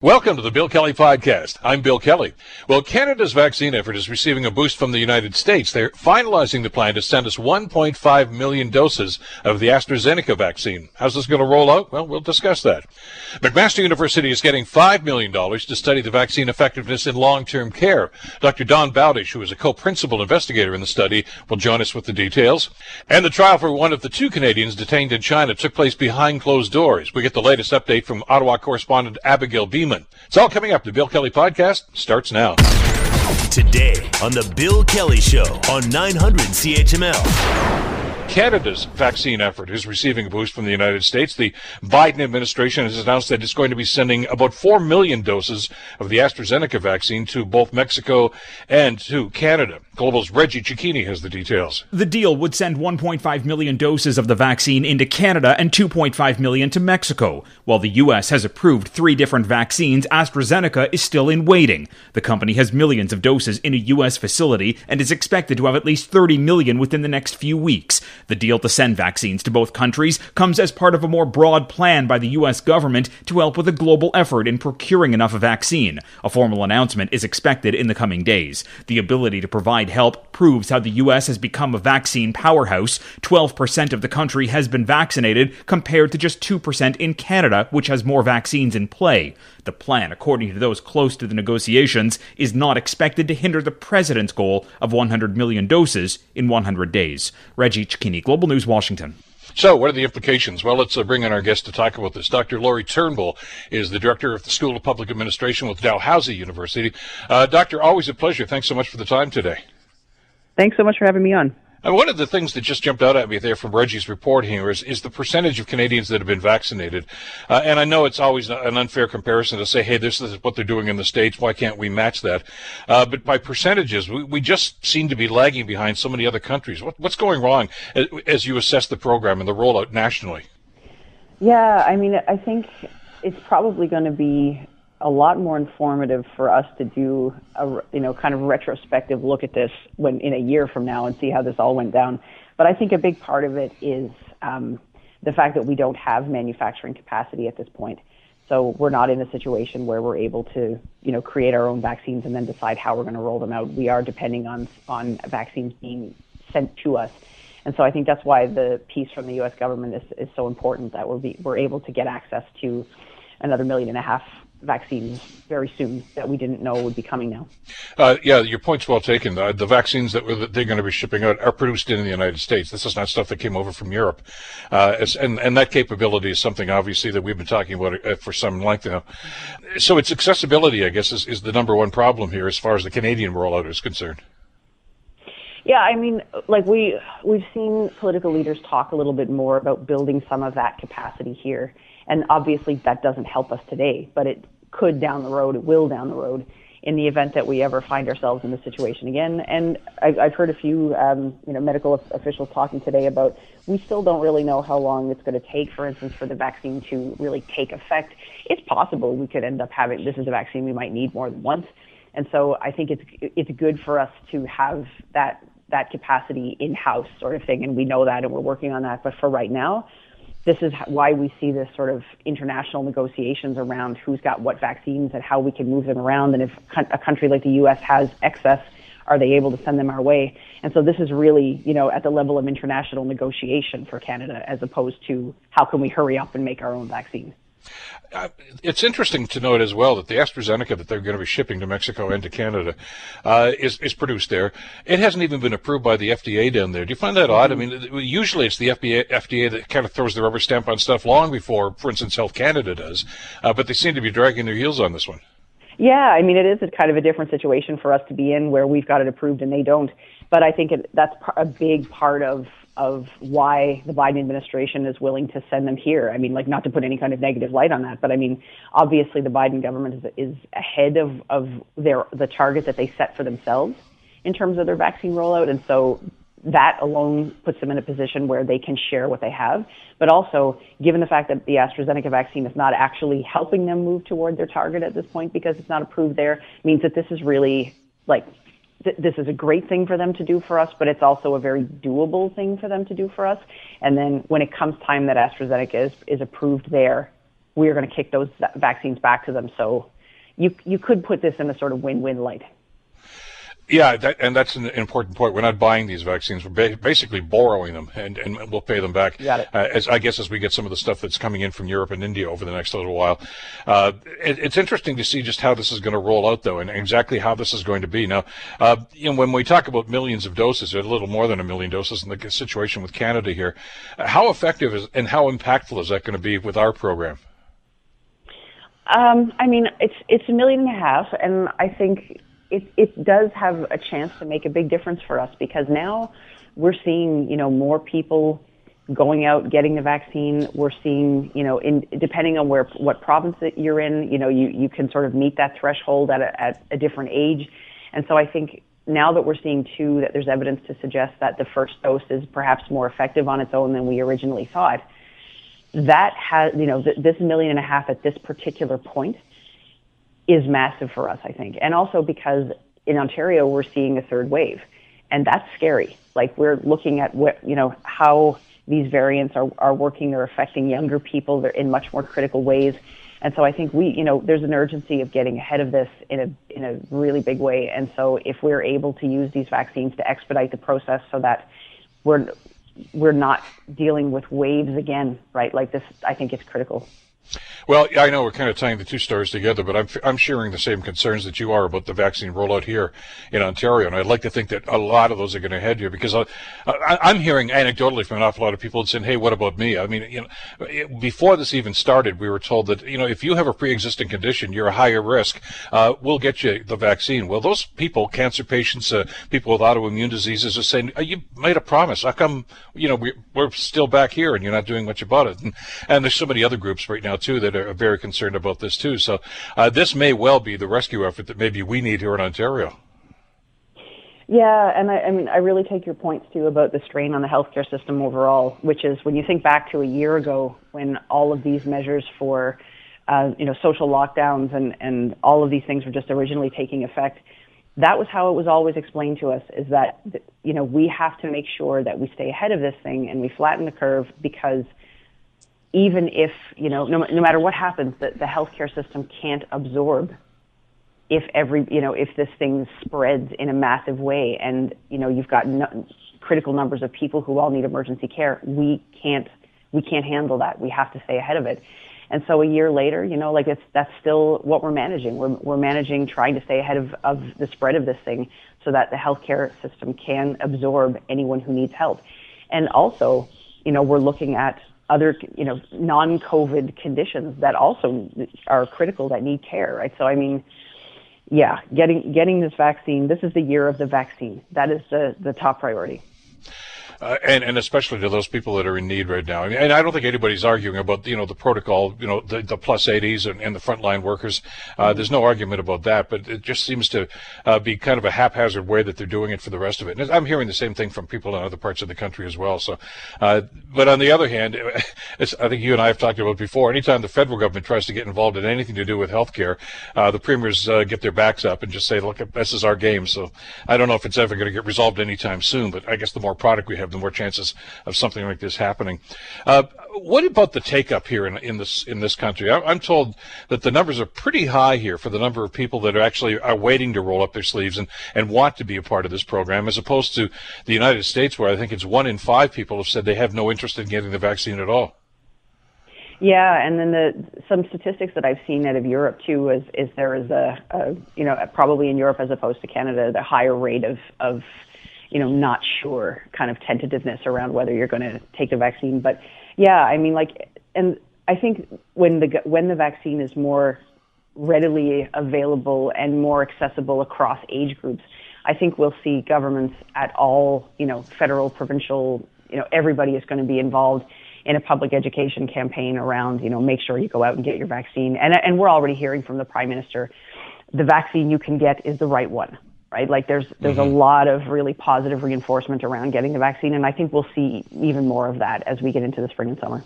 Welcome to the Bill Kelly Podcast. I'm Bill Kelly. Well, Canada's vaccine effort is receiving a boost from the United States. They're finalizing the plan to send us 1.5 million doses of the AstraZeneca vaccine. How's this going to roll out? Well, we'll discuss that. McMaster University is getting $5 million to study the vaccine effectiveness in long-term care. Dr. Dawn Bowdish, who is a co-principal investigator in the study, will join us with the details. And the trial for one of the two Canadians detained in China took place behind closed doors. We get the latest update from Ottawa correspondent Abigail Bimman it's all coming up. The Bill Kelly Podcast starts now. Today on The Bill Kelly Show on 900 CHML. Canada's vaccine effort is receiving a boost from the United States. The Biden administration has announced that it's going to be sending about 4 million doses of the AstraZeneca vaccine to both Mexico and to Canada. Global's Reggie Cecchini has the details. The deal would send 1.5 million doses of the vaccine into Canada and 2.5 million to Mexico. While the U.S. has approved three different vaccines, AstraZeneca is still in waiting. The company has millions of doses in a U.S. facility and is expected to have at least 30 million within the next few weeks. The deal to send vaccines to both countries comes as part of a more broad plan by the U.S. government to help with a global effort in procuring enough vaccine. A formal announcement is expected in the coming days. The ability to provide help proves how the U.S. has become a vaccine powerhouse. 12% of the country has been vaccinated, compared to just 2% in Canada, which has more vaccines in play. The plan, according to those close to the negotiations, is not expected to hinder the president's goal of 100 million doses in 100 days. Reggie Cecchini, Global News, Washington. So, what are the implications? Well, let's uh, bring in our guest to talk about this. Dr. Lori Turnbull is the director of the School of Public Administration with Dalhousie University. Uh, doctor, always a pleasure. Thanks so much for the time today. Thanks so much for having me on. And one of the things that just jumped out at me there from Reggie's report here is, is the percentage of Canadians that have been vaccinated. Uh, and I know it's always an unfair comparison to say, hey, this is what they're doing in the States. Why can't we match that? Uh, but by percentages, we, we just seem to be lagging behind so many other countries. What, what's going wrong as, as you assess the program and the rollout nationally? Yeah, I mean, I think it's probably going to be a lot more informative for us to do a you know kind of retrospective look at this when in a year from now and see how this all went down. But I think a big part of it is um, the fact that we don't have manufacturing capacity at this point. So we're not in a situation where we're able to you know create our own vaccines and then decide how we're going to roll them out. We are depending on on vaccines being sent to us. And so I think that's why the piece from the U.S. government is, is so important that we're, be, we're able to get access to another million and a half vaccines very soon that we didn't know would be coming now. Uh, yeah, your point's well taken. The, the vaccines that, that, they're going to be shipping out are produced in the United States. This is not stuff that came over from Europe. Uh, and, and that capability is something, obviously, that we've been talking about uh, for some length now. So it's accessibility, I guess, is, is the number one problem here as far as the Canadian rollout is concerned. Yeah, I mean, like we we've seen political leaders talk a little bit more about building some of that capacity here. And obviously that doesn't help us today, but it could down the road, it will down the road in the event that we ever find ourselves in this situation again. And I've, I've heard a few, um, you know, medical officials talking today about we still don't really know how long it's going to take, for instance, for the vaccine to really take effect. It's possible we could end up having this is a vaccine we might need more than once. And so I think it's it's good for us to have that that capacity in house sort of thing, and we know that, and we're working on that. But for right now, this is why we see this sort of international negotiations around who's got what vaccines and how we can move them around. And if a country like the U.S. has excess, are they able to send them our way? And so this is really, you know, at the level of international negotiation for Canada as opposed to how can we hurry up and make our own vaccine. Uh, it's interesting to note as well that the AstraZeneca that they're going to be shipping to Mexico and to Canada uh, is is produced there. It hasn't even been approved by the FDA down there. Do you find that odd? I mean, usually it's the FDA, FDA that kind of throws the rubber stamp on stuff long before, for instance, Health Canada does. Uh, but they seem to be dragging their heels on this one. Yeah, I mean, it is a kind of a different situation for us to be in where we've got it approved and they don't. But I think it, that's a big part of of why the Biden administration is willing to send them here. I mean, like not to put any kind of negative light on that, but I mean, obviously the Biden government is, is ahead of, of their the target that they set for themselves in terms of their vaccine rollout, and so that alone puts them in a position where they can share what they have. But also, given the fact that the AstraZeneca vaccine is not actually helping them move toward their target at this point because it's not approved there, means that this is really like th- this is a great thing for them to do for us, but it's also a very doable thing for them to do for us. And then when it comes time that AstraZeneca is, is approved there, we are going to kick those vaccines back to them. So you you could put this in a sort of win-win light. Yeah, that, and that's an important point. We're not buying these vaccines; we're ba- basically borrowing them, and, and we'll pay them back. Got it. Uh, as I guess as we get some of the stuff that's coming in from Europe and India over the next little while. Uh, it, it's interesting to see just how this is going to roll out, though, and exactly how this is going to be. Now, uh, you know, when we talk about millions of doses, a little more than a million doses, in the situation with Canada here, how effective is and how impactful is that going to be with our program? Um, I mean, it's it's a million and a half, and I think it it does have a chance to make a big difference for us because now we're seeing you know more people going out getting the vaccine. We're seeing you know in depending on where what province that you're in, you know you you can sort of meet that threshold at a, at a different age, and so I think. Now that we're seeing too that there's evidence to suggest that the first dose is perhaps more effective on its own than we originally thought, that has, you know, th- this million and a half at this particular point is massive for us, I think. And also because in Ontario, we're seeing a third wave. And that's scary. Like we're looking at what, you know, how these variants are, are working. They're affecting younger people. They're in much more critical ways. And so I think we, you know, there's an urgency of getting ahead of this in a, in a really big way. And so if we're able to use these vaccines to expedite the process so that we're, we're not dealing with waves again, right? Like this, I think is critical. Well, I know we're kind of tying the two stories together, but I'm, I'm sharing the same concerns that you are about the vaccine rollout here in Ontario. And I'd like to think that a lot of those are going to head here because I, am hearing anecdotally from an awful lot of people saying, hey, what about me? I mean, you know, before this even started, we were told that, you know, if you have a pre existing condition, you're a higher risk. Uh, we'll get you the vaccine. Well, those people, cancer patients, uh, people with autoimmune diseases, are saying, oh, you made a promise. How come, you know, we, we're still back here and you're not doing much about it? And, and there's so many other groups right now, too, that are very concerned about this too. So uh, this may well be the rescue effort that maybe we need here in Ontario. Yeah, and I, I mean, I really take your points too about the strain on the healthcare system overall, which is when you think back to a year ago when all of these measures for, uh, you know, social lockdowns and, and all of these things were just originally taking effect. That was how it was always explained to us is that, you know, we have to make sure that we stay ahead of this thing and we flatten the curve because even if, you know, no, no matter what happens, that the healthcare system can't absorb if every, you know, if this thing spreads in a massive way and, you know, you've got no, critical numbers of people who all need emergency care, we can't, we can't handle that. We have to stay ahead of it. And so a year later, you know, like it's, that's still what we're managing. We're, we're managing trying to stay ahead of, of the spread of this thing so that the healthcare system can absorb anyone who needs help. And also, you know, we're looking at other, you know, non-COVID conditions that also are critical that need care, right? So, I mean, yeah, getting getting this vaccine. This is the year of the vaccine. That is the the top priority uh, and and especially to those people that are in need right now. i And I don't think anybody's arguing about you know the protocol, you know the, the plus 80s and, and the frontline workers. Uh, there's no argument about that, but it just seems to uh, be kind of a haphazard way that they're doing it for the rest of it. And I'm hearing the same thing from people in other parts of the country as well. So, uh, but on the other hand, I think you and I have talked about before. Anytime the federal government tries to get involved in anything to do with healthcare, uh, the premiers uh, get their backs up and just say, "Look, this is our game." So I don't know if it's ever going to get resolved anytime soon. But I guess the more product we have, the more chances of something like this happening. Uh, what about the take up here in, in this in this country? I, am told that the numbers are pretty high here for the number of people that are actually are waiting to roll up their sleeves and, and want to be a part of this program, as opposed to the United States, where I think it's one in five people have said they have no interest in getting the vaccine at all. Yeah, and then the some statistics that I've seen out of Europe too is is there is a, a you know probably in Europe as opposed to Canada the higher rate of of you know, not sure kind of tentativeness around whether you're going to take the vaccine. But yeah, I mean, like, and I think when the when the vaccine is more readily available and more accessible across age groups, I think we'll see governments at all, you know, federal, provincial, you know, everybody is going to be involved in a public education campaign around, you know, make sure you go out and get your vaccine. And and we're already hearing from the prime minister, the vaccine you can get is the right one right? Like there's there's mm-hmm. a lot of really positive reinforcement around getting the vaccine, and I think we'll see even more of that as we get into the spring and summer.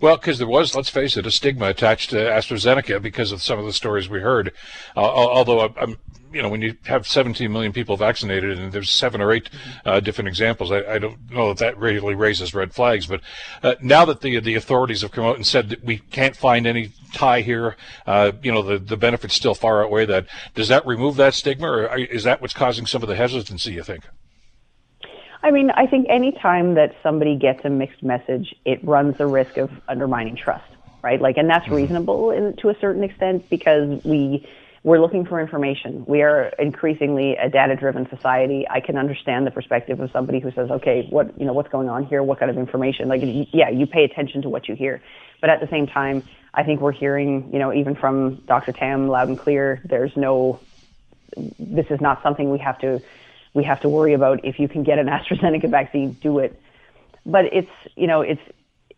Well, because there was, let's face it, a stigma attached to AstraZeneca because of some of the stories we heard. Uh, although I'm, you know, when you have 17 million people vaccinated and there's seven or eight uh, different examples, I, I, don't know that that really raises red flags. But uh, now that the the authorities have come out and said that we can't find any tie here, uh, you know, the the benefits still far outweigh that. Does that remove that stigma, or is that what's causing some of the hesitancy? You think? I mean, I think any time that somebody gets a mixed message, it runs the risk of undermining trust, right? Like, and that's mm-hmm. reasonable in, to a certain extent because we we're looking for information. We are increasingly a data-driven society. I can understand the perspective of somebody who says, "Okay, what you know, what's going on here? What kind of information?" Like, yeah, you pay attention to what you hear, but at the same time, I think we're hearing, you know, even from Dr. Tam, loud and clear. There's no, this is not something we have to, we have to worry about. If you can get an AstraZeneca vaccine, do it. But it's, you know, it's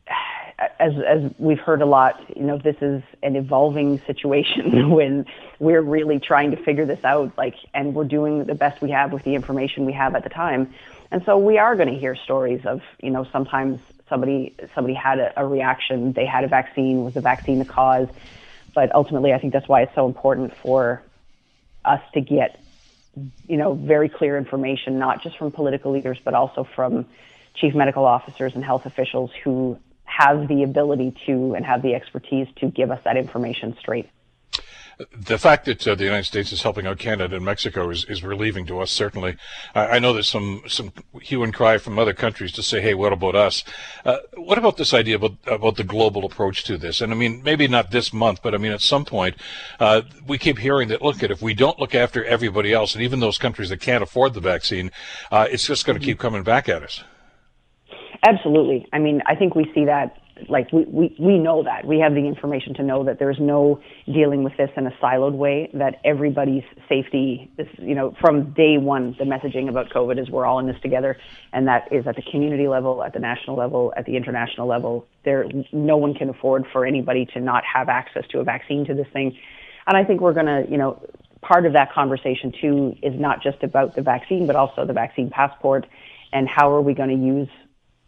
as as we've heard a lot, you know, this is an evolving situation when we're really trying to figure this out, like, and we're doing the best we have with the information we have at the time. And so we are going to hear stories of, you know, sometimes somebody somebody had a, a reaction, they had a vaccine, was the vaccine the cause? But ultimately, I think that's why it's so important for us to get, you know, very clear information, not just from political leaders, but also from chief medical officers and health officials who have the ability to and have the expertise to give us that information straight. The fact that uh, the United States is helping out Canada and Mexico is, is relieving to us, certainly. I, I, know there's some, some hue and cry from other countries to say, hey, what about us? Uh, what about this idea about, about the global approach to this? And I mean, maybe not this month, but I mean, at some point, uh, we keep hearing that, look, at if we don't look after everybody else, and even those countries that can't afford the vaccine, uh, it's just going to keep coming back at us. Absolutely. I mean, I think we see that like we, we, we know that. We have the information to know that there's no dealing with this in a siloed way that everybody's safety is you know from day one the messaging about covid is we're all in this together and that is at the community level at the national level at the international level. There no one can afford for anybody to not have access to a vaccine to this thing. And i think we're going to you know part of that conversation too is not just about the vaccine but also the vaccine passport and how are we going to use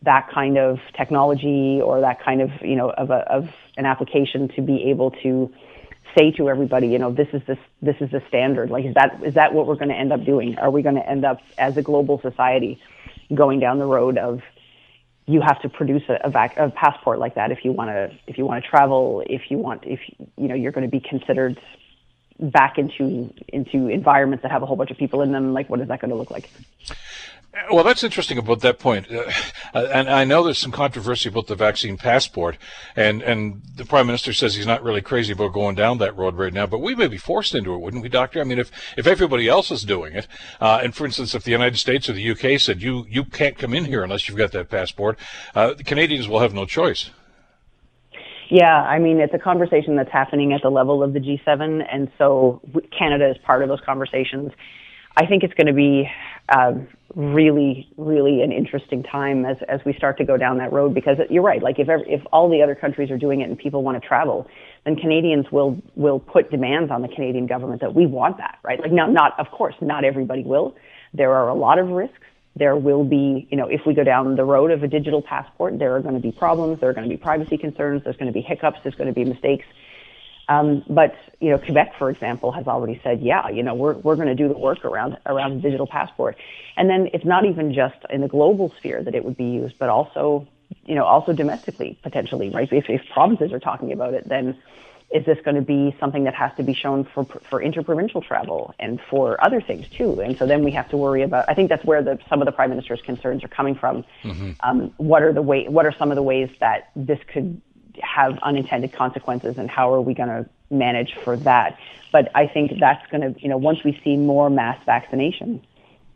that kind of technology or that kind of you know of a of an application to be able to say to everybody, you know, this is this this is the standard. Like, is that is that what we're going to end up doing? Are we going to end up as a global society going down the road of you have to produce a, a, vac- a passport like that if you want to if you want to travel if you want if you know you're going to be considered back into into environments that have a whole bunch of people in them like what is that going to look like well, that's interesting about that point, uh, and I know there's some controversy about the vaccine passport, and and the prime minister says he's not really crazy about going down that road right now. But we may be forced into it, wouldn't we, doctor? I mean, if if everybody else is doing it, uh, and for instance, if the United States or the UK said you you can't come in here unless you've got that passport, uh, the Canadians will have no choice. Yeah, I mean, it's a conversation that's happening at the level of the G7, and so Canada is part of those conversations. I think it's going to be um, really, really an interesting time as, as we start to go down that road because you're right. Like if, ever, if all the other countries are doing it and people want to travel, then Canadians will, will put demands on the Canadian government that we want that, right? Like not, not, of course, not everybody will. There are a lot of risks. There will be, you know, if we go down the road of a digital passport, there are going to be problems. There are going to be privacy concerns. There's going to be hiccups. There's going to be mistakes. Um, but you know, Quebec, for example, has already said, yeah, you know, we're we're going to do the work around around the digital passport. And then it's not even just in the global sphere that it would be used, but also, you know, also domestically potentially, right? If, if provinces are talking about it, then is this going to be something that has to be shown for for interprovincial travel and for other things too? And so then we have to worry about. I think that's where the, some of the prime minister's concerns are coming from. Mm-hmm. Um, what are the way? What are some of the ways that this could have unintended consequences and how are we going to manage for that. But I think that's going to, you know, once we see more mass vaccination,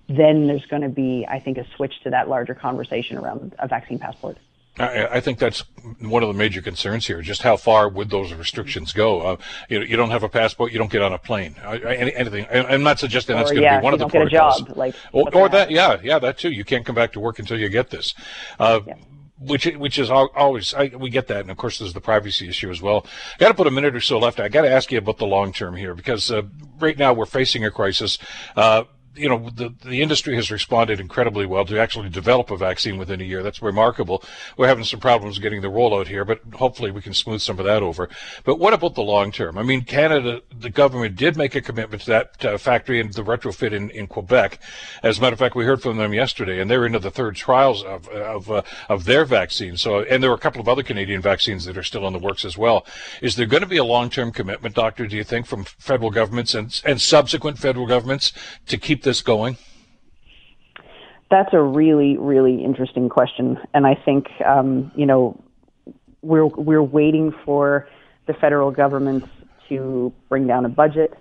then there's going to be, I think, a switch to that larger conversation around a vaccine passport. I, I think that's one of the major concerns here. Just how far would those restrictions go? Uh, you, you don't have a passport, you don't get on a plane. I, anything. I, am not suggesting that's going to yeah, be one of the protocols. Job, like, or, or that, yeah, yeah, that too. You can't come back to work until you get this. Uh, yeah which which is always I, we get that, and of course there's the privacy issue as well. Got to put a minute or so left. I got to ask you about the long term here because uh, right now we're facing a crisis. Uh, you know, the, the industry has responded incredibly well to actually develop a vaccine within a year. That's remarkable. We're having some problems getting the rollout here, but hopefully we can smooth some of that over. But what about the long term? I mean, Canada, the government did make a commitment to that uh, factory and the retrofit in, in Quebec. As a matter of fact, we heard from them yesterday, and they're into the third trials of of, uh, of their vaccine. So, and there are a couple of other Canadian vaccines that are still in the works as well. Is there going to be a long term commitment, Doctor? Do you think from federal governments and and subsequent federal governments to keep this going? That's a really, really interesting question, and I think um, you know we're we're waiting for the federal government to bring down a budget.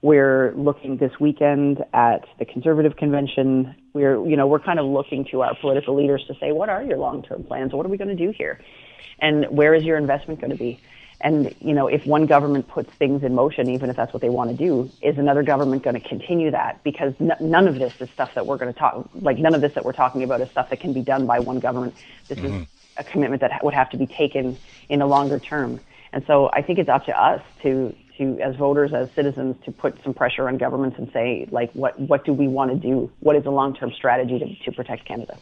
We're looking this weekend at the conservative convention. We're you know we're kind of looking to our political leaders to say what are your long-term plans? What are we going to do here? And where is your investment going to be? And you know, if one government puts things in motion, even if that's what they want to do, is another government going to continue that? Because n- none of this is stuff that we're going to talk. Like none of this that we're talking about is stuff that can be done by one government. This mm-hmm. is a commitment that would have to be taken in a longer term. And so I think it's up to us to to as voters, as citizens, to put some pressure on governments and say, like, what what do we want to do? What is a long term strategy to, to protect Canada?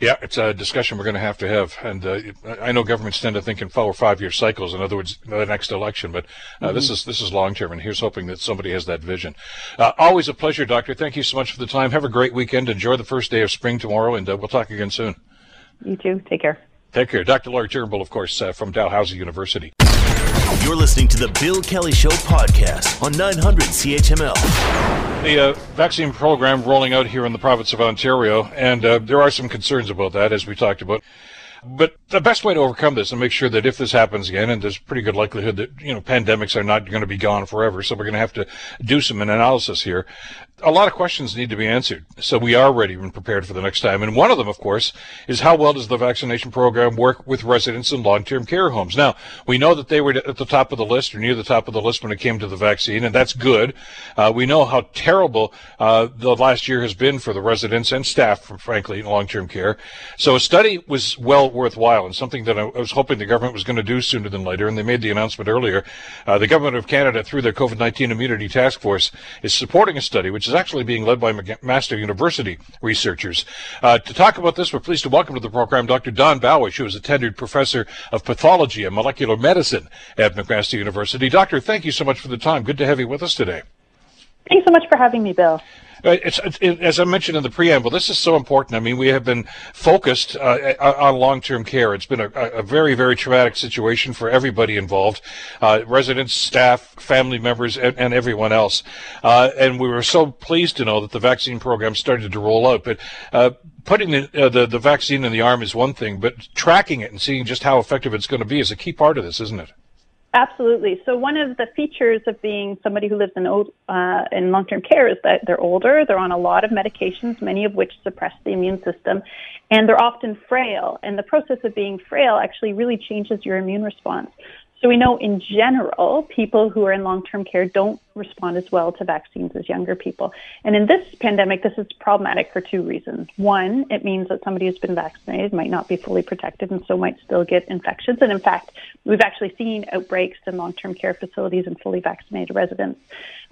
Yeah, it's a discussion we're going to have to have. And uh, I know governments tend to think in four or five year cycles. In other words, the next election. But uh, mm-hmm. this is this is long term, and here's hoping that somebody has that vision. Uh, always a pleasure, Doctor. Thank you so much for the time. Have a great weekend. Enjoy the first day of spring tomorrow, and uh, we'll talk again soon. You too. Take care. Take care. Dr. Lori Turnbull, of course, uh, from Dalhousie University. You're listening to the Bill Kelly Show podcast on 900 CHML. The uh, vaccine program rolling out here in the province of Ontario, and uh, there are some concerns about that, as we talked about. But the best way to overcome this and make sure that if this happens again, and there's pretty good likelihood that, you know, pandemics are not going to be gone forever, so we're going to have to do some analysis here. A lot of questions need to be answered. So we are ready and prepared for the next time. And one of them, of course, is how well does the vaccination program work with residents in long-term care homes? Now, we know that they were at the top of the list or near the top of the list when it came to the vaccine, and that's good. Uh, we know how terrible uh, the last year has been for the residents and staff, frankly, in long-term care. So a study was well worthwhile and something that I was hoping the government was going to do sooner than later. And they made the announcement earlier. Uh, the government of Canada, through their COVID-19 immunity task force, is supporting a study which is actually being led by McMaster University researchers. Uh, to talk about this, we're pleased to welcome to the program Dr. Dawn Bowdish, who is a tenured professor of pathology and molecular medicine at McMaster University. Doctor, thank you so much for the time. Good to have you with us today. Thanks so much for having me, Bill. Uh, it's, it, as I mentioned in the preamble, this is so important. I mean, we have been focused uh, on long-term care. It's been a, a, very, very traumatic situation for everybody involved, uh, residents, staff, family members, and, and everyone else. Uh, and we were so pleased to know that the vaccine program started to roll out. But uh, putting the, uh, the, the vaccine in the arm is one thing, but tracking it and seeing just how effective it's going to be is a key part of this, isn't it? Absolutely. So one of the features of being somebody who lives in old, uh, in long-term care is that they're older, they're on a lot of medications, many of which suppress the immune system, and they're often frail. And the process of being frail actually really changes your immune response. So we know in general, people who are in long-term care don't respond as well to vaccines as younger people. And in this pandemic, this is problematic for two reasons. One, it means that somebody who's been vaccinated might not be fully protected and so might still get infections. And in fact, we've actually seen outbreaks in long-term care facilities in fully vaccinated residents.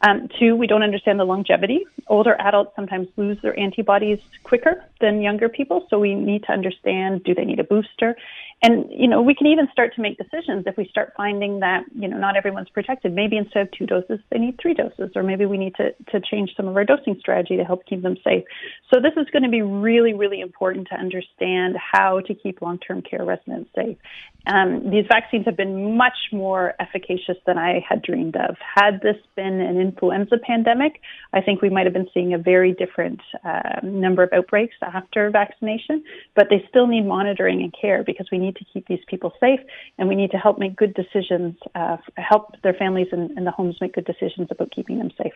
Um, two, we don't understand the longevity. Older adults sometimes lose their antibodies quicker than younger people, so we need to understand do they need a booster? And, you know, we can even start to make decisions if we start finding that, you know, not everyone's protected. Maybe instead of two doses, they need three doses, or maybe we need to, to change some of our dosing strategy to help keep them safe. So this is going to be really, really important to understand how to keep long-term care residents safe. Um, these vaccines have been much more efficacious than I had dreamed of. Had this been an influenza pandemic, I think we might have been seeing a very different uh, number of outbreaks after vaccination, but they still need monitoring and care because we need to keep these people safe and we need to help make good decisions, uh, help their families and, and the homes make good decisions about keeping them safe.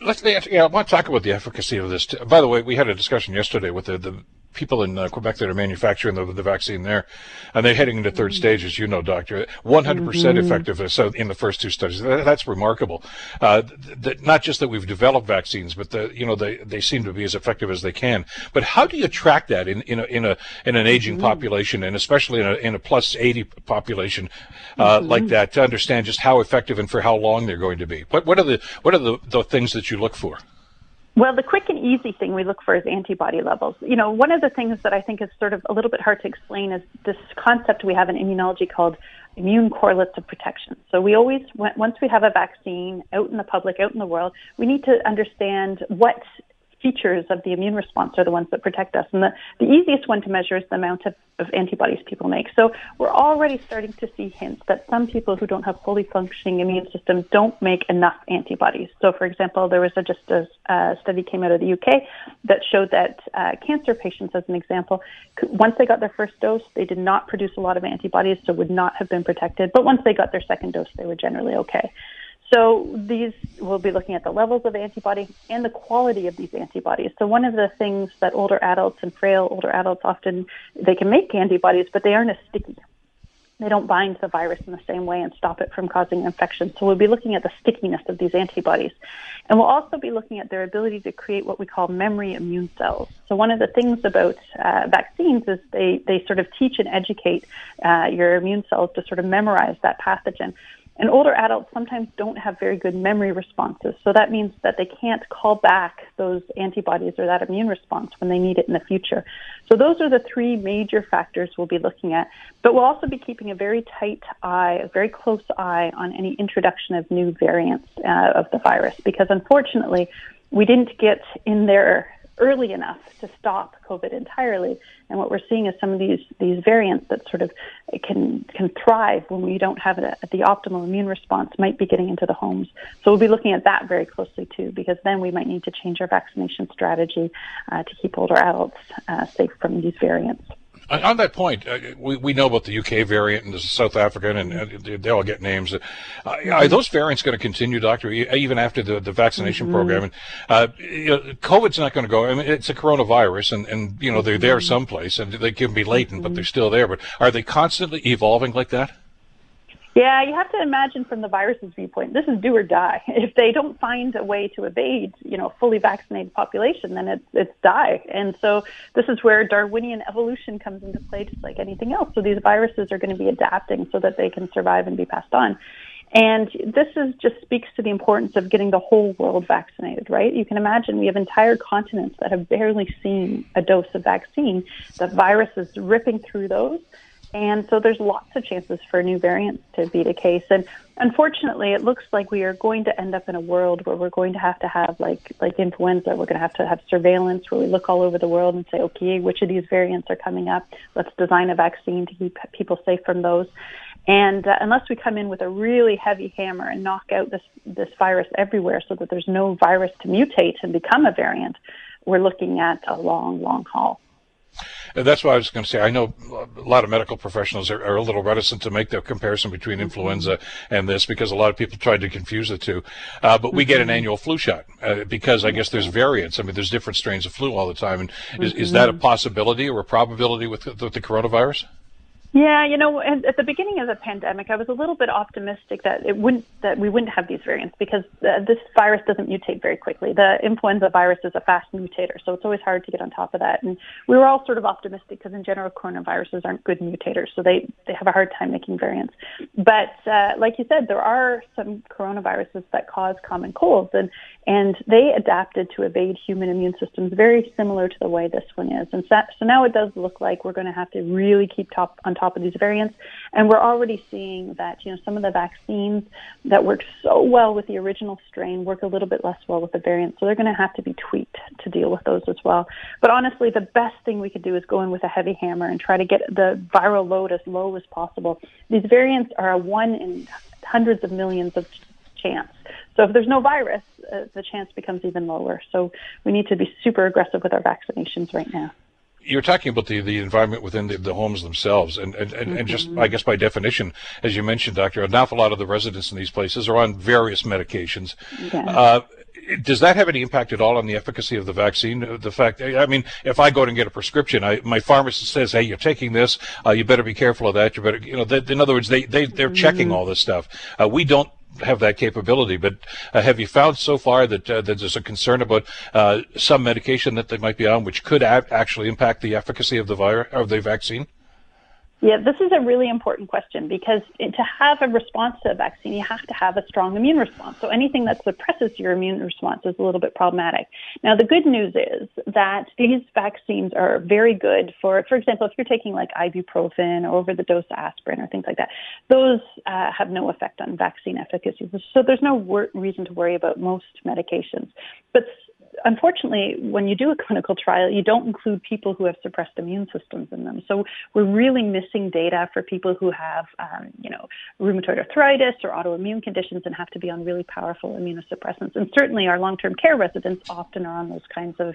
Let's, yeah, I want to talk about the efficacy of this. By the way, we had a discussion yesterday with the, the people in uh, Quebec that are manufacturing the, the vaccine there, and they're heading into third mm-hmm. stage, as you know, Doctor. 100% mm-hmm. effective so in the first two studies. That, that's remarkable. Uh, th- th- not just that we've developed vaccines, but the, you know they, they seem to be as effective as they can. But how do you track that in, in a in a in an aging mm-hmm. population, and especially in a in a plus 80 population uh, mm-hmm. like that, to understand just how effective and for how long they're going to be? What what are the what are the, the things that you look for? Well, the quick and easy thing we look for is antibody levels. You know, one of the things that I think is sort of a little bit hard to explain is this concept we have in immunology called immune correlates of protection. So we always, once we have a vaccine out in the public, out in the world, we need to understand what features of the immune response are the ones that protect us. And the, the easiest one to measure is the amount of, of antibodies people make. So we're already starting to see hints that some people who don't have fully functioning immune systems don't make enough antibodies. So, for example, there was a, just a, a study came out of the UK that showed that uh, cancer patients, as an example, once they got their first dose, they did not produce a lot of antibodies, so would not have been protected. But once they got their second dose, they were generally okay. So these we'll be looking at the levels of antibody and the quality of these antibodies. So one of the things that older adults and frail older adults often they can make antibodies, but they aren't as sticky. They don't bind the virus in the same way and stop it from causing infection. So we'll be looking at the stickiness of these antibodies. And we'll also be looking at their ability to create what we call memory immune cells. So one of the things about uh, vaccines is they, they sort of teach and educate uh, your immune cells to sort of memorize that pathogen. And older adults sometimes don't have very good memory responses. So that means that they can't call back those antibodies or that immune response when they need it in the future. So those are the three major factors we'll be looking at. But we'll also be keeping a very tight eye, a very close eye on any introduction of new variants uh, of the virus because unfortunately, we didn't get in there early enough to stop COVID entirely. And what we're seeing is some of these these variants that sort of can can thrive when we don't have a, the optimal immune response might be getting into the homes. So we'll be looking at that very closely too, because then we might need to change our vaccination strategy uh, to keep older adults uh, safe from these variants. On that point, uh, we, we know about the UK variant and the South African, and, and they all get names. Uh, are those variants going to continue, Doctor, even after the, the vaccination mm-hmm. program? And, uh, you know, COVID's not going to go. I mean, it's a coronavirus, and, and you know they're there mm-hmm. someplace, and they can be latent, mm-hmm. but they're still there. But are they constantly evolving like that? Yeah, you have to imagine from the virus's viewpoint, this is do or die. If they don't find a way to evade, you know, a fully vaccinated population, then it's it's die. And so this is where Darwinian evolution comes into play, just like anything else. So these viruses are going to be adapting so that they can survive and be passed on. And this is just speaks to the importance of getting the whole world vaccinated, right? You can imagine we have entire continents that have barely seen a dose of vaccine. The virus is ripping through those and so there's lots of chances for new variants to be the case. And unfortunately, it looks like we are going to end up in a world where we're going to have to have like like influenza. We're going to have to have surveillance where we look all over the world and say, okay, which of these variants are coming up? Let's design a vaccine to keep people safe from those. And uh, unless we come in with a really heavy hammer and knock out this this virus everywhere, so that there's no virus to mutate and become a variant, we're looking at a long, long haul. And that's why I was going to say. I know a lot of medical professionals are, are a little reticent to make the comparison between mm-hmm. influenza and this because a lot of people tried to confuse the two. Uh, but we mm-hmm. get an mm-hmm. annual flu shot uh, because I guess there's variants. I mean, there's different strains of flu all the time. And mm-hmm. is, is that a mm-hmm. possibility or a probability with, with the coronavirus? Yeah, you know, at the beginning of the pandemic, I was a little bit optimistic that it wouldn't that we wouldn't have these variants because this virus doesn't mutate very quickly. The influenza virus is a fast mutator, so it's always hard to get on top of that. And we were all sort of optimistic because in general, coronaviruses aren't good mutators, so they they have a hard time making variants. But uh, like you said, there are some coronaviruses that cause common colds, and and they adapted to evade human immune systems very similar to the way this one is. And so, so now it does look like we're going to have to really keep top on top of these variants. And we're already seeing that, you know, some of the vaccines that work so well with the original strain work a little bit less well with the variant. So they're going to have to be tweaked to deal with those as well. But honestly, the best thing we could do is go in with a heavy hammer and try to get the viral load as low as possible. These variants are a one in hundreds of millions of chance. So if there's no virus, uh, the chance becomes even lower. So we need to be super aggressive with our vaccinations right now. You're talking about the, the environment within the, the homes themselves, and and, and, mm-hmm. and just I guess by definition, as you mentioned, Doctor, an awful lot of the residents in these places are on various medications. Yeah. Uh, does that have any impact at all on the efficacy of the vaccine? The fact, I mean, if I go and get a prescription, I, my pharmacist says, "Hey, you're taking this. Uh, you better be careful of that. You better, you know." They, in other words, they they they're mm-hmm. checking all this stuff. Uh, we don't have that capability. But uh, have you found so far that, uh, that there's a concern about uh, some medication that they might be on, which could actually impact the efficacy of the virus of the vaccine? Yeah, this is a really important question because to have a response to a vaccine, you have to have a strong immune response. So anything that suppresses your immune response is a little bit problematic. Now, the good news is that these vaccines are very good for, for example, if you're taking like ibuprofen or over the dose aspirin or things like that, those uh, have no effect on vaccine efficacy. So there's no wor- reason to worry about most medications. But unfortunately, when you do a clinical trial, you don't include people who have suppressed immune systems in them. So we're really missing data for people who have, um, you know, rheumatoid arthritis or autoimmune conditions and have to be on really powerful immunosuppressants. And certainly, our long-term care residents often are on those kinds of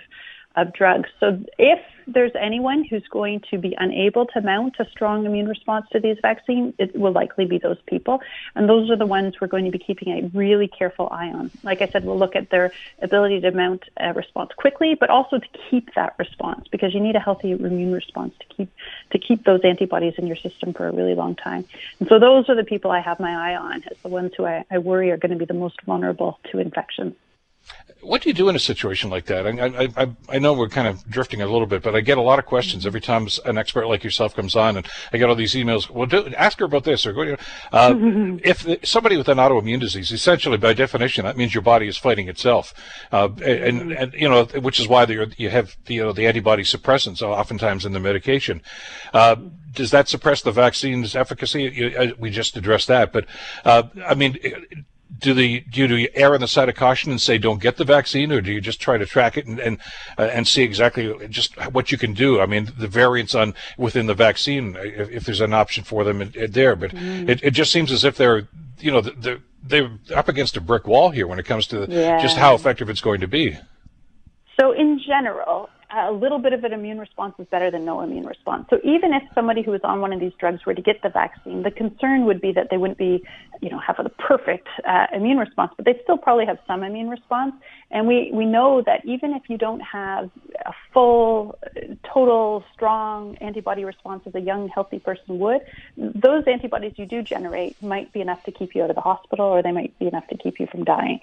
of drugs. So if there's anyone who's going to be unable to mount a strong immune response to these vaccines, it will likely be those people. And those are the ones we're going to be keeping a really careful eye on. Like I said, we'll look at their ability to mount a response quickly, but also to keep that response because you need a healthy immune response to keep to keep those antibodies in your system for a really long time. And so those are the people I have my eye on as the ones who I, I worry are going to be the most vulnerable to infection. What do you do in a situation like that? I, I, I know we're kind of drifting a little bit, but I get a lot of questions every time an expert like yourself comes on, and I get all these emails. Well, do, ask her about this, or go. Uh, if the, somebody with an autoimmune disease, essentially by definition, that means your body is fighting itself, uh, and, and you know, which is why you have the, you know, the antibody suppressants oftentimes in the medication. Uh, does that suppress the vaccine's efficacy? Uh, we just addressed that, but uh, I mean do the do you err on the side of caution and say don't get the vaccine, or do you just try to track it and and, uh, and see exactly just what you can do? I mean, the variants on within the vaccine, if, if there's an option for them in, in there, but mm. it, it just seems as if they're you know they're they're up against a brick wall here when it comes to yeah. just how effective it's going to be. So in general, a little bit of an immune response is better than no immune response. So even if somebody who is on one of these drugs were to get the vaccine, the concern would be that they wouldn't be, you know, have a perfect uh, immune response, but they still probably have some immune response. And we, we know that even if you don't have a full, total, strong antibody response as a young, healthy person would, those antibodies you do generate might be enough to keep you out of the hospital or they might be enough to keep you from dying.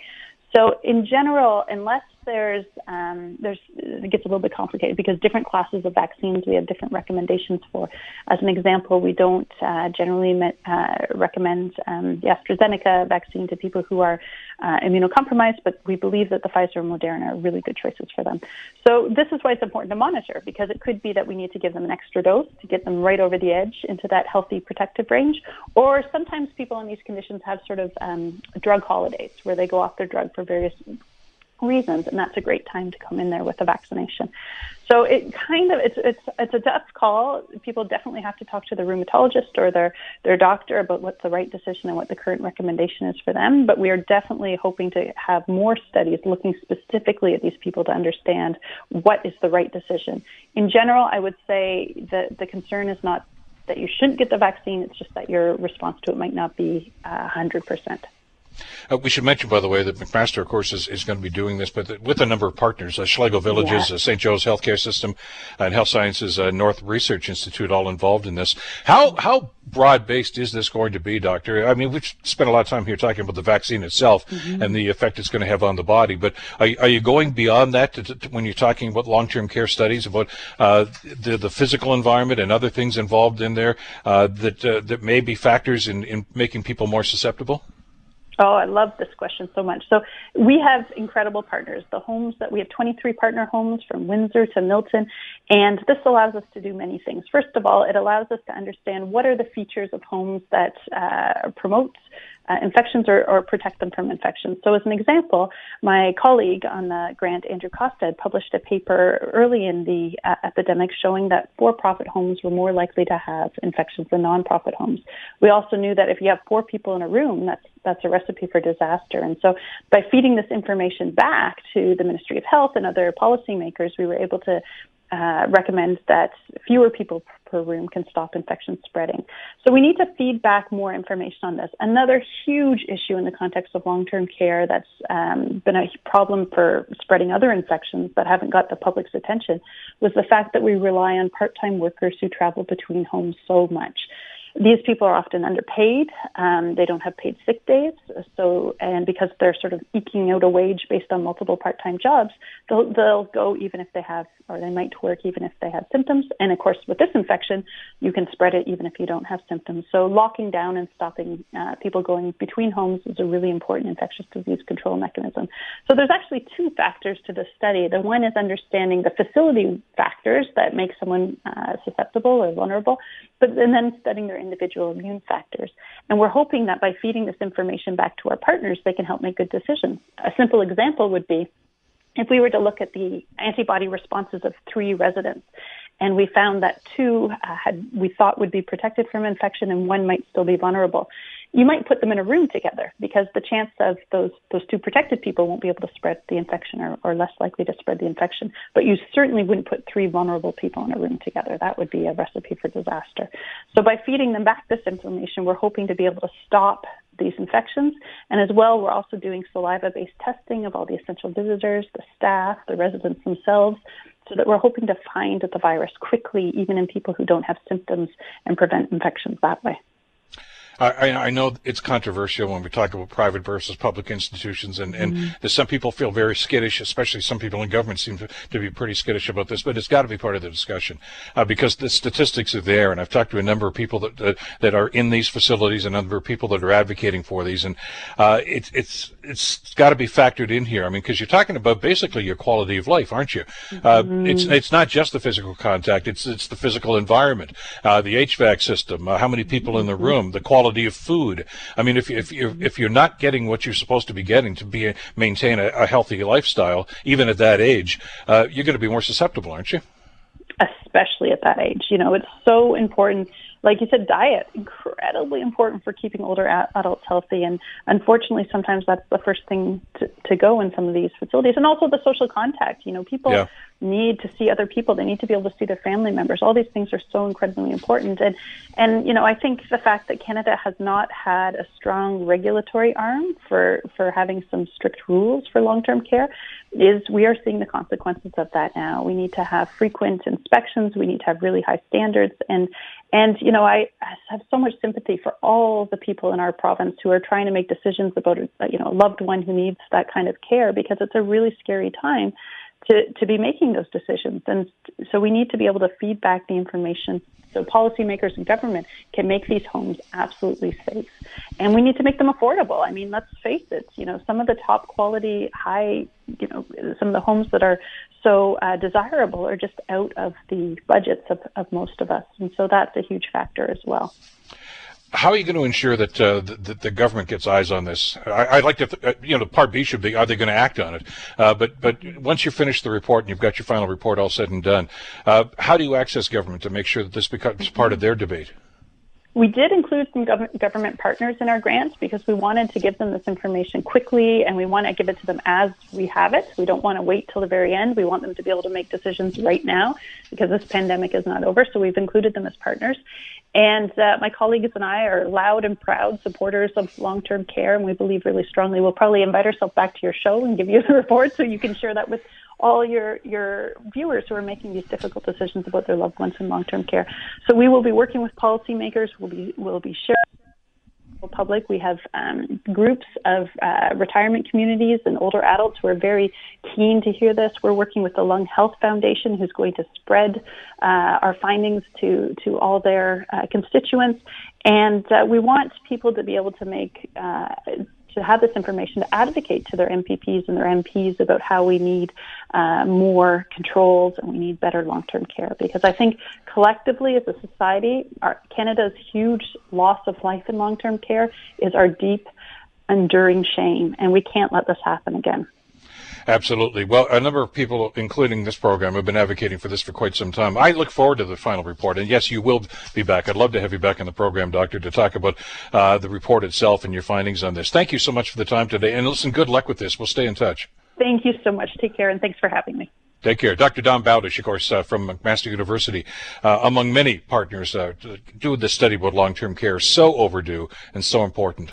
So in general, unless there's um, there's it gets a little bit complicated because different classes of vaccines we have different recommendations for. As an example, we don't uh, generally uh, recommend um, the AstraZeneca vaccine to people who are uh, immunocompromised, but we believe that the Pfizer and Moderna are really good choices for them. So this is why it's important to monitor because it could be that we need to give them an extra dose to get them right over the edge into that healthy protective range, or sometimes people in these conditions have sort of um, drug holidays where they go off their drug for various reasons, and that's a great time to come in there with a vaccination. So it kind of it's it's it's a tough call. People definitely have to talk to their rheumatologist or their their doctor about what's the right decision and what the current recommendation is for them. But we are definitely hoping to have more studies looking specifically at these people to understand what is the right decision. In general, I would say that the concern is not that you shouldn't get the vaccine; it's just that your response to it might not be uh, hundred percent. Uh, we should mention, by the way, that McMaster, of course, is, is going to be doing this, but with a number of partners, uh, Schlegel Villages, yeah. uh, St. Joe's Healthcare System, and Health Sciences uh, North Research Institute, all involved in this. How how broad based is this going to be, Doctor? I mean, we've spent a lot of time here talking about the vaccine itself mm-hmm. and the effect it's going to have on the body, but are, are you going beyond that to, to, when you're talking about long term care studies about uh, the the physical environment and other things involved in there uh, that that may be factors in, in making people more susceptible? Oh, I love this question so much. So we have incredible partners. The homes that we have 23 partner homes from Windsor to Milton, and this allows us to do many things. First of all, it allows us to understand what are the features of homes that uh, promote uh, infections or, or, protect them from infections. So, as an example, my colleague on the grant, Andrew Costa, published a paper early in the uh, epidemic showing that for profit homes were more likely to have infections than non profit homes. We also knew that if you have four people in a room, that's that's a recipe for disaster. And so, by feeding this information back to the Ministry of Health and other policymakers, we were able to uh, recommend that fewer people per room can stop infection spreading. So we need to feed back more information on this. Another huge issue in the context of long-term care that's um, been a problem for spreading other infections that haven't got the public's attention was the fact that we rely on part-time workers who travel between homes so much. These people are often underpaid. Um, they don't have paid sick days. So, and because they're sort of eking out a wage based on multiple part-time jobs, they'll, they'll go even if they have, or they might work even if they have symptoms. And of course, with this infection, you can spread it even if you don't have symptoms. So, locking down and stopping uh, people going between homes is a really important infectious disease control mechanism. So, there's actually two factors to this study. The one is understanding the facility factors that make someone uh, susceptible or vulnerable, but and then studying their individual immune factors. And we're hoping that by feeding this information back to our partners, they can help make good decisions. A simple example would be if we were to look at the antibody responses of three residents and we found that two uh, had we thought would be protected from infection and one might still be vulnerable you might put them in a room together because the chance of those those two protected people won't be able to spread the infection or, or less likely to spread the infection. But you certainly wouldn't put three vulnerable people in a room together. That would be a recipe for disaster. So by feeding them back this information, we're hoping to be able to stop these infections. And as well, we're also doing saliva based testing of all the essential visitors, the staff, the residents themselves, so that we're hoping to find the virus quickly, even in people who don't have symptoms, and prevent infections that way. I, I, know it's controversial when we talk about private versus public institutions, and, and mm-hmm. some people feel very skittish, especially some people in government seem to, to be pretty skittish about this, but it's got to be part of the discussion uh, because the statistics are there, and I've talked to a number of people that, uh, that are in these facilities, a number of people that are advocating for these, and uh, it, it's it's got to be factored in here. I mean, because you're talking about basically your quality of life, aren't you? Uh, mm-hmm. It's it's not just the physical contact; it's it's the physical environment, uh, the HVAC system, uh, how many people in the mm-hmm. room, the quality quality of food. I mean, if if you're if you're not getting what you're supposed to be getting to be maintain a, a healthy lifestyle, even at that age, uh, you're going to be more susceptible, aren't you? Especially at that age, you know, it's so important like you said, diet incredibly important for keeping older adults healthy. And unfortunately, sometimes that's the first thing to, to go in some of these facilities. And also the social contact. You know, people yeah. Need to see other people. They need to be able to see their family members. All these things are so incredibly important. And and you know, I think the fact that Canada has not had a strong regulatory arm for for having some strict rules for long term care is we are seeing the consequences of that now. We need to have frequent inspections. We need to have really high standards and and, you know, I have so much sympathy for all the people in our province who are trying to make decisions about, uh, you know, a loved one who needs that kind of care because it's a really scary time to, to be making those decisions. And so we need to be able to feed back the information so policymakers and government can make these homes absolutely safe. And we need to make them affordable. I mean, let's face it, you know, some of the top quality, high, you know, some of the homes that are so uh, desirable are just out of the budgets of, of most of us. And so that's a huge factor as well how are you going to ensure that, uh, the, the, government gets eyes on this? I, would like to, th- uh, you know, the part B should be, are they going to act on it? Uh, but, but once you finish the report and you've got your final report all said and done, uh, how do you access government to make sure that this becomes part of their debate? We did include some gov- government partners in our grants because we wanted to give them this information quickly and we want to give it to them as we have it. We don't want to wait till the very end. We want them to be able to make decisions right now because this pandemic is not over. So we've included them as partners. And uh, my colleagues and I are loud and proud supporters of long-term care, and we believe really strongly. We'll probably invite ourselves back to your show and give you the report so you can share that with all your your viewers who are making these difficult decisions about their loved ones in long-term care. So we will be working with policymakers. We'll be we'll be sharing public. We have um, groups of uh, retirement communities and older adults who are very keen to hear this. We're working with the Lung Health Foundation, who's going to spread uh, our findings to to all their uh, constituents, and uh, we want people to be able to make uh, to have this information to advocate to their MPPs and their MPs about how we need uh, more controls and we need better long-term care. Because I think collectively as a society, our, Canada's huge loss of life in long-term care is our deep, enduring shame, and we can't let this happen again. Absolutely. Well, a number of people, including this program, have been advocating for this for quite some time. I look forward to the final report. And yes, you will be back. I'd love to have you back on the program, Doctor, to talk about uh, the report itself and your findings on this. Thank you so much for the time today. And listen, good luck with this. We'll stay in touch. Thank you so much. Take care, and thanks for having me. Take care. Dr. Dawn Bowdish, of course, uh, from McMaster University, uh, among many partners, uh, doing this study about long-term care, so overdue and so important.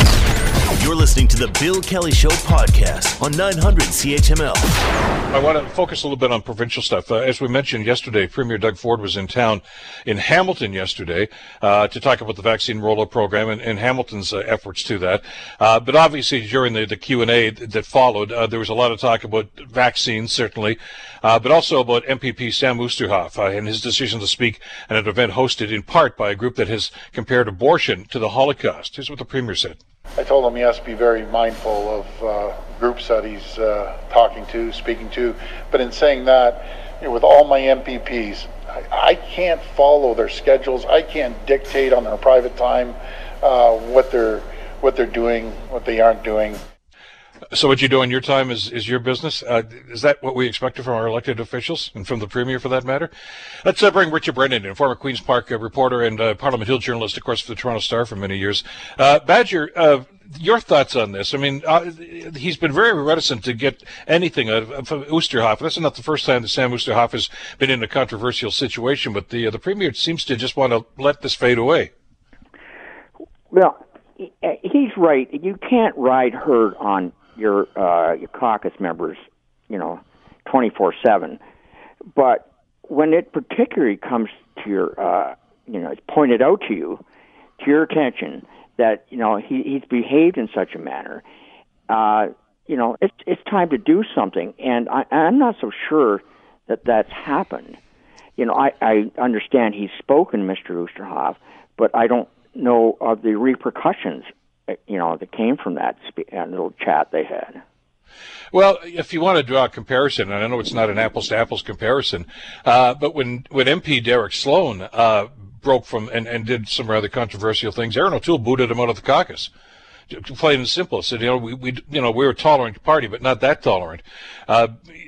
You're listening to the Bill Kelly Show podcast on 900 CHML. I want to focus a little bit on provincial stuff. Uh, as we mentioned yesterday, Premier Doug Ford was in town in Hamilton yesterday uh, to talk about the vaccine rollout program and, and Hamilton's uh, efforts to that. Uh, but obviously, during the, the Q&A that followed, uh, there was a lot of talk about vaccines, certainly, uh, but also about MPP Sam Oosterhoff and his decision to speak at an event hosted in part by a group that has compared abortion to the Holocaust. Here's what the Premier said. I told him he has to be very mindful of uh, groups that he's uh, talking to, speaking to. But in saying that, you know, with all my MPPs, I, I, can't follow their schedules. I can't dictate on their private time uh, what they're what they're doing, what they aren't doing. So what you do in your time is, is your business. Uh, is that what we expected from our elected officials and from the premier, for that matter? Let's uh, bring Richard Brennan in, former Queens Park uh, reporter and uh, Parliament Hill journalist, of course, for the Toronto Star for many years. Uh, Badger, uh, your thoughts on this? I mean, he's been very reticent to get anything out of, of Oosterhoff. This is not the first time that Sam Oosterhoff has been in a controversial situation, but the the premier seems to just want to let this fade away. Well, he's right. You can't ride herd on your uh, your caucus members, you know, twenty four seven. But when it particularly comes to your, uh, you know, it's pointed out to you, to your attention that you know he, he's behaved in such a manner, uh, you know, it's it's time to do something. And I, I'm not so sure that that's happened. You know, I, I understand he's spoken, Mr. Oosterhoff, but I don't know of the repercussions you know, that came from that little chat they had. Well, if you want to draw a comparison, and I know it's not an apples to apples comparison, uh, but when, when MP Derek Sloan uh, broke from and, and did some rather controversial things, Erin O'Toole booted him out of the caucus. Plain and simple, said you know we, we you know we're a tolerant party, but not that tolerant. Uh,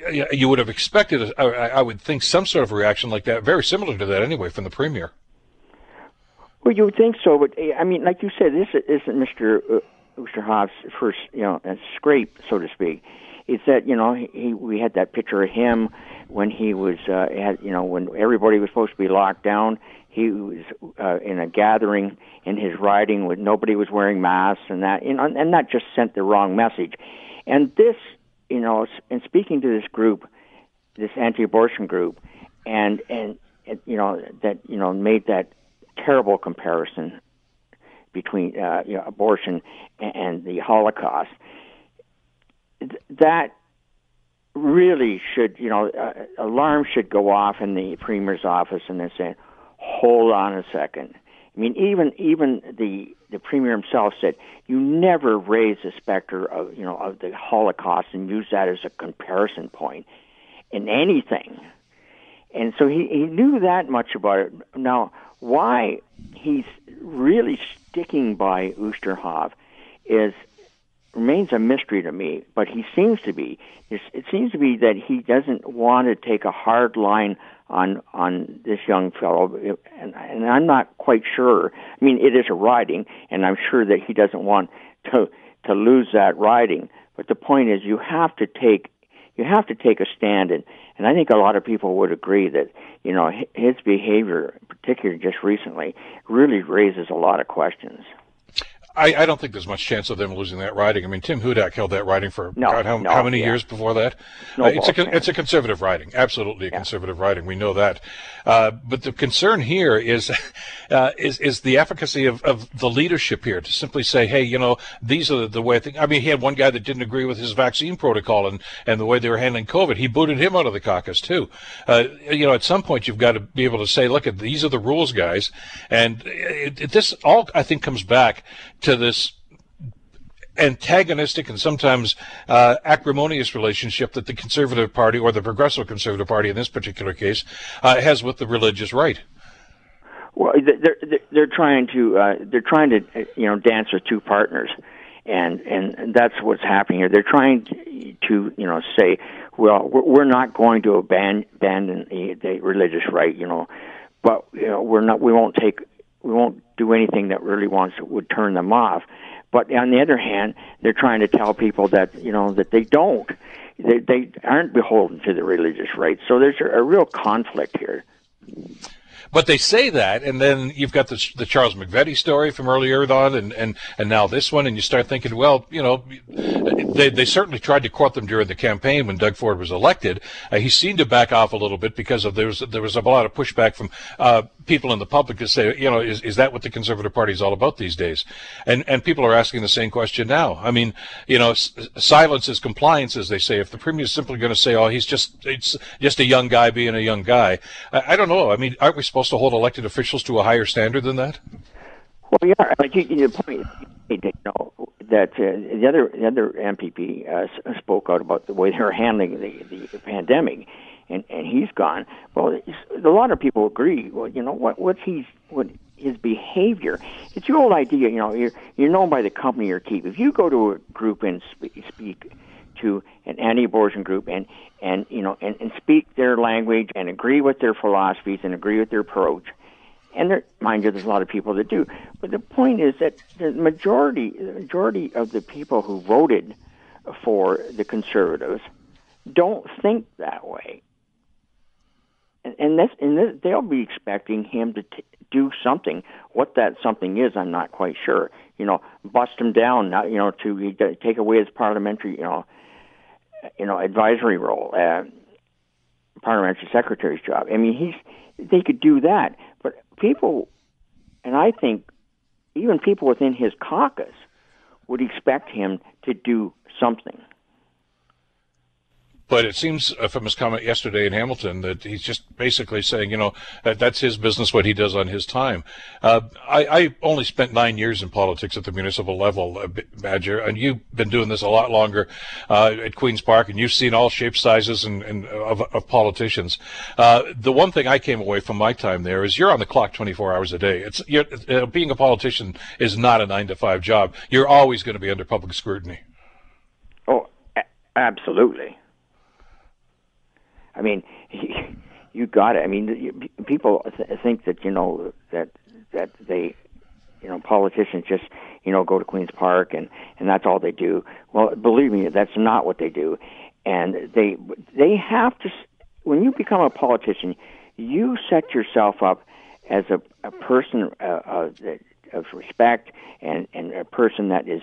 you would have expected, I, I would think, some sort of reaction like that, very similar to that anyway, from the premier. Well, you would think so, but eh, I mean, like you said, this isn't Mr. Mister Oosterhoff's first, you know, scrape, so to speak. It's that you know he we had that picture of him when he was uh, had you know when everybody was supposed to be locked down. He was uh, in a gathering in his riding with nobody was wearing masks and that you know, and that just sent the wrong message. And this, you know, in speaking to this group, this anti-abortion group, and and you know that you know made that terrible comparison between uh, you know, abortion and the Holocaust. That really should, you know, uh, alarm should go off in the premier's office, and they're saying, "Hold on a second. I mean, even even the the premier himself said, "You never raise the specter of you know of the Holocaust and use that as a comparison point in anything." And so he, he knew that much about it. Now, why he's really sticking by Oosterhoff is remains a mystery to me, but he seems to be. It seems to be that he doesn't want to take a hard line on on this young fellow, and, and I'm not quite sure. I mean, it is a riding, and I'm sure that he doesn't want to to lose that riding. But the point is, you have to take you have to take a stand, and and I think a lot of people would agree that you know his behavior, particularly just recently, really raises a lot of questions. I, I, don't think there's much chance of them losing that riding. I mean, Tim Hudak held that riding for no, God, how, no, how many yeah. years before that? No uh, it's a it's a conservative riding, absolutely a yeah. conservative riding. We know that. Uh, but the concern here is uh, is is the efficacy of, of the leadership here to simply say, hey, you know, these are the, the way. I. I mean, he had one guy that didn't agree with his vaccine protocol and and the way they were handling COVID. He booted him out of the caucus too. Uh, you know, at some point you've got to be able to say, look, these are the rules, guys, and it, it, this all I think comes back to this antagonistic and sometimes uh, acrimonious relationship that the Conservative Party or the Progressive Conservative Party in this particular case uh, has with the religious right. Well, they're they're trying to uh, they're trying to you know dance with two partners, and and that's what's happening here. They're trying to, you know say, well, we're not going to abandon, the religious right, you know, but you know we're not we won't take we won't do anything that really wants would turn them off. But on the other hand, they're trying to tell people that you know that they don't, they, they aren't beholden to the religious right. So there's a, a real conflict here. but they say that, and then you've got the, the Charles McVety story from earlier on, and, and, and now this one, and you start thinking, well, you know, they, they certainly tried to court them during the campaign when Doug Ford was elected. Uh, he seemed to back off a little bit because of there was there was a lot of pushback from uh, people in the public to say, you know, is, is that what the Conservative Party is all about these days? And and people are asking the same question now. I mean, you know, s- silence is compliance, as they say. If the premier is simply going to say, oh, he's just it's just a young guy being a young guy, I, I don't know. I mean, aren't we supposed to hold elected officials to a higher standard than that? Well, yeah, like you, you point, you know, that uh, the other the other MPP uh, spoke out about the way they were handling the, the pandemic, and and he's gone. Well, a lot of people agree. Well, you know what what he's what his behavior. It's your old idea. You know, you're you're known by the company you keep. If you go to a group and speak, speak to an anti-abortion group and and you know and, and speak their language and agree with their philosophies and agree with their approach and there, mind you, there's a lot of people that do. But the point is that the majority, the majority of the people who voted for the conservatives don't think that way, and and, this, and this, they'll be expecting him to t- do something. What that something is, I'm not quite sure. You know, bust him down, not, you know, to take away his parliamentary, you know, you know, advisory role, uh, parliamentary secretary's job. I mean, he's they could do that, but people, and I think even people within his caucus would expect him to do something. But it seems from his comment yesterday in Hamilton that he's just basically saying, you know, that that's his business, what he does on his time. Uh, I, I, only spent nine years in politics at the municipal level, uh, Badger, and you've been doing this a lot longer uh, at Queen's Park, and you've seen all shapes, sizes, and, and of, of, politicians. Uh, the one thing I came away from my time there is you're on the clock 24 hours a day. It's uh, being a politician is not a nine to five job. You're always going to be under public scrutiny. Oh, a- absolutely. I mean, you got it. I mean, people th- think that you know that that they, you know, politicians just you know go to Queens Park and and that's all they do. Well, believe me, that's not what they do, and they they have to. When you become a politician, you set yourself up as a, a person uh, uh, of respect and and a person that is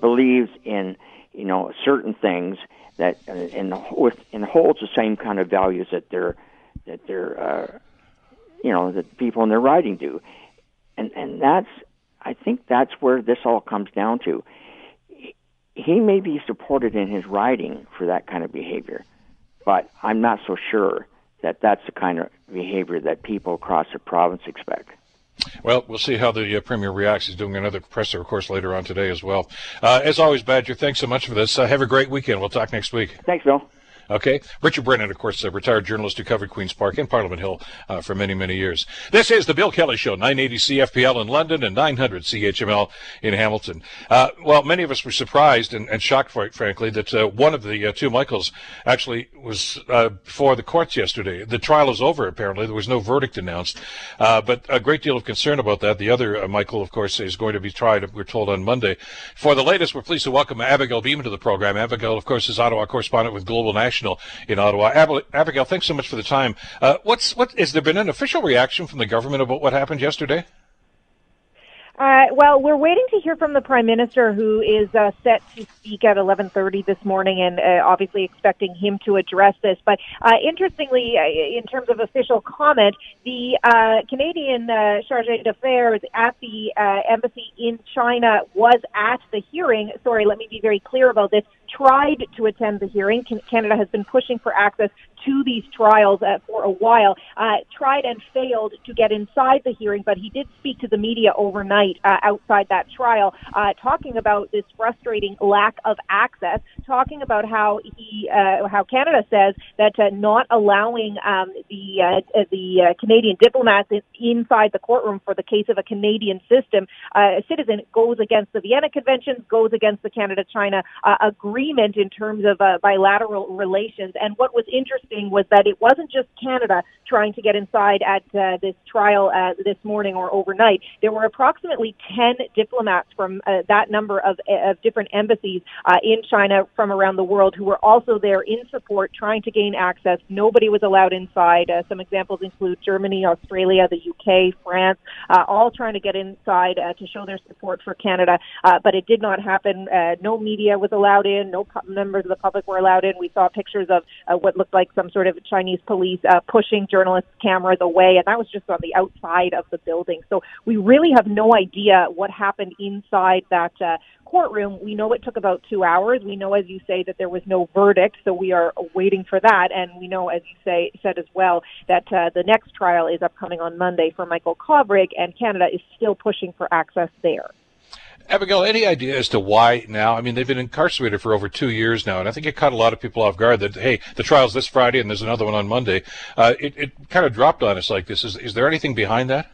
believes in you know certain things that uh, and with and holds the same kind of values that their that their uh, you know that people in their writing do, and and that's I think that's where this all comes down to. He may be supported in his writing for that kind of behavior, but I'm not so sure that that's the kind of behavior that people across the province expect. Well, we'll see how the uh, Premier reacts. He's doing another presser, of course, later on today as well. Uh, as always, Badger, thanks so much for this. Uh, have a great weekend. We'll talk next week. Thanks, Bill. Okay. Richard Brennan, of course, a retired journalist who covered Queen's Park and Parliament Hill uh, for many, many years. This is the Bill Kelly Show, 980 CFPL in London and 900 CHML in Hamilton. Uh, well, many of us were surprised and, and shocked, frankly, that uh, one of the uh, two Michaels actually was uh, before the courts yesterday. The trial is over, apparently. There was no verdict announced, uh, but a great deal of concern about that. The other Michael, of course, is going to be tried, we're told, on Monday. For the latest, we're pleased to welcome Abigail Bimman to the program. Abigail, of course, is Ottawa correspondent with Global National in Ottawa. Abigail, thanks so much for the time. Uh, what's what? Has there been an official reaction from the government about what happened yesterday? Uh, well, we're waiting to hear from the prime minister, who is uh, set to speak at 11:30 this morning, and uh, obviously expecting him to address this. But uh, interestingly, uh, in terms of official comment, the uh, Canadian chargé d'affaires at the embassy in China was at the hearing. Sorry, let me be very clear about this. Tried to attend the hearing. Canada has been pushing for access to these trials for a while. tried and failed to get inside the hearing, but he did speak to the media overnight uh, outside that trial, uh, talking about this frustrating lack of access, talking about how he, uh, how Canada says that uh, not allowing um, the uh, the uh, Canadian diplomats inside the courtroom for the case of a Canadian system citizen goes against the Vienna Convention, goes against the Canada-China agreement agreement in terms of uh, bilateral relations. And what was interesting was that it wasn't just Canada trying to get inside at uh, this trial uh, this morning or overnight. There were approximately 10 diplomats from uh, that number of, of different embassies uh, in China from around the world who were also there in support, trying to gain access. Nobody was allowed inside. Uh, some examples include Germany, Australia, the UK, France, uh, all trying to get inside uh, to show their support for Canada. Uh, but it did not happen. Uh, no media was allowed in. No pu- members of the public were allowed in. We saw pictures of uh, what looked like some sort of Chinese police uh, pushing journalists' cameras away, and that was just on the outside of the building. So we really have no idea what happened inside that uh, courtroom. We know it took about two hours. We know, as you say, that there was no verdict, so we are waiting for that. And we know, as you say, said as well, that uh, the next trial is upcoming on Monday for Michael Kovrig, and Canada is still pushing for access there. Abigail, any idea as to why now? I mean, they've been incarcerated for over two years now, and I think it caught a lot of people off guard that, hey, the trial's this Friday and there's another one on Monday. Uh, it, it kind of dropped on us like this. Is, is there anything behind that?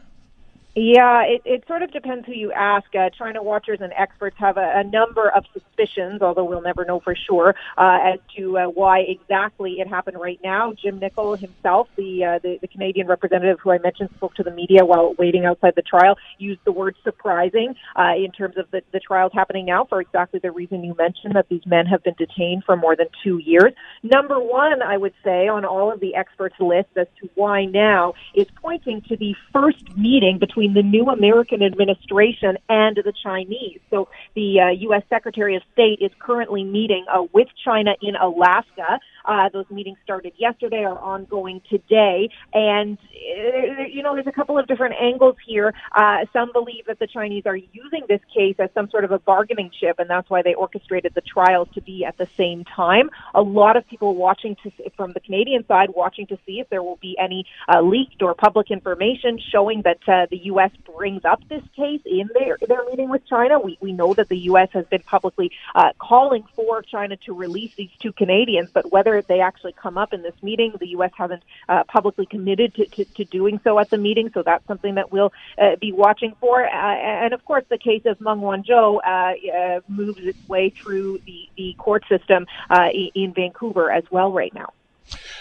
Yeah, it, it sort of depends who you ask. Uh, China watchers and experts have a, a number of suspicions, although we'll never know for sure, uh, as to uh, why exactly it happened right now. Jim Nickel himself, the, uh, the the Canadian representative who I mentioned, spoke to the media while waiting outside the trial, used the word surprising uh, in terms of the, the trials happening now for exactly the reason you mentioned that these men have been detained for more than two years. Number one, I would say, on all of the experts' lists as to why now is pointing to the first meeting between between the new American administration and the Chinese. So the uh, U.S. Secretary of State is currently meeting uh, with China in Alaska. Uh, those meetings started yesterday, are ongoing today, and uh, you know there's a couple of different angles here. Uh, some believe that the Chinese are using this case as some sort of a bargaining chip, and that's why they orchestrated the trials to be at the same time. A lot of people watching to from the Canadian side watching to see if there will be any uh, leaked or public information showing that uh, the U.S. brings up this case in their their meeting with China. We we know that the U.S. has been publicly uh, calling for China to release these two Canadians, but whether they actually come up in this meeting, the U.S. hasn't uh, publicly committed to, to, to doing so at the meeting. So that's something that we'll uh, be watching for. Uh, and of course, the case of Meng Wanzhou uh, uh, moves its way through the the court system uh, in Vancouver as well right now.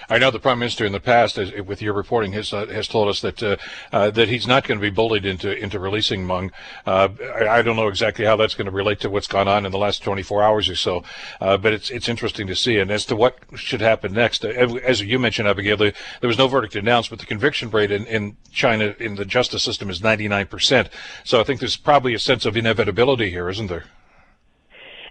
I know the prime minister in the past, as, with your reporting, has uh, has told us that uh, uh, that he's not going to be bullied into into releasing Meng. Uh, I, I, don't know exactly how that's going to relate to what's gone on in the last 24 hours or so, uh, but it's it's interesting to see. And as to what should happen next, uh, as you mentioned, Abigail, there, there was no verdict announced, but the conviction rate in, in China in the justice system is 99 percent. So I think there's probably a sense of inevitability here, isn't there?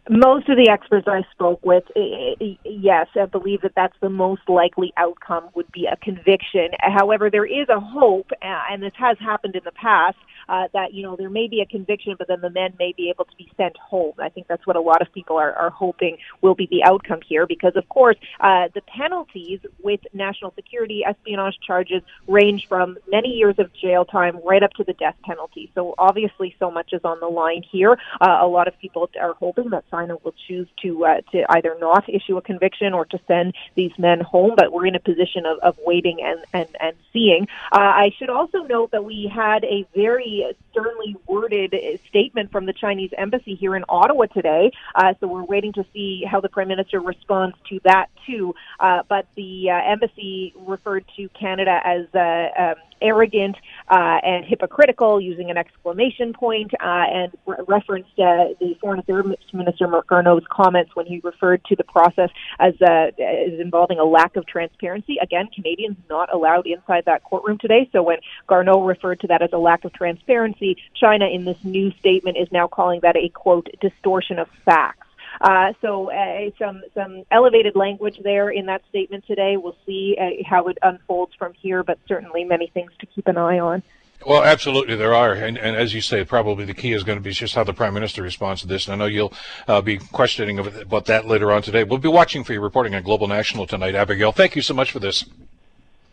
Most of the experts I spoke with, eh, eh, eh, yes, I believe that that's the most likely outcome would be a conviction. However, there is a hope, and this has happened in the past, uh, that you know there may be a conviction, but then the men may be able to be sent home. I think that's what a lot of people are, are hoping will be the outcome here, because of course uh, the penalties with national security espionage charges range from many years of jail time right up to the death penalty. So obviously, so much is on the line here. Uh, a lot of people are hoping that China will choose to uh, to either not issue a conviction or to send these men home. But we're in a position of, of waiting and and and seeing. Uh, I should also note that we had a very sternly worded statement from the Chinese embassy here in Ottawa today. Uh, so we're waiting to see how the prime minister responds to that too. Uh, but the uh, embassy referred to Canada as uh, um, arrogant uh, and hypocritical, using an exclamation point, uh, and re- referenced uh, the Foreign Affairs Minister Garneau's comments when he referred to the process as, uh, as involving a lack of transparency. Again, Canadians not allowed inside that courtroom today. So when Garneau referred to that as a lack of transparency, China in this new statement is now calling that a quote distortion of facts. Uh, so uh, some some elevated language there in that statement today. We'll see uh, how it unfolds from here, but certainly many things to keep an eye on. Well, absolutely, there are, and, and, as you say, probably the key is going to be just how the prime minister responds to this. And I know you'll uh, be questioning about that later on today. We'll be watching for your reporting on Global National tonight, Abigail. Thank you so much for this.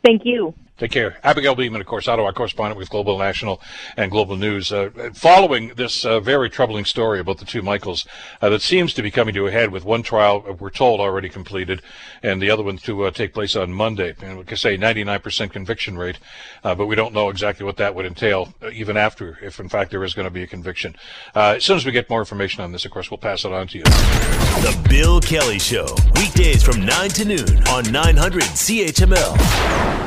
Thank you. Take care. Abigail Bimman, of course, Ottawa correspondent with Global National and Global News. Uh, following this uh, very troubling story about the two Michaels uh, that seems to be coming to a head with one trial, uh, we're told, already completed, and the other one to uh, take place on Monday. And we can say 99% conviction rate, uh, but we don't know exactly what that would entail, even after, if in fact there is going to be a conviction. as soon as we get more information on this, of course, we'll pass it on to you. The Bill Kelly Show, weekdays from 9 to noon on 900 CHML.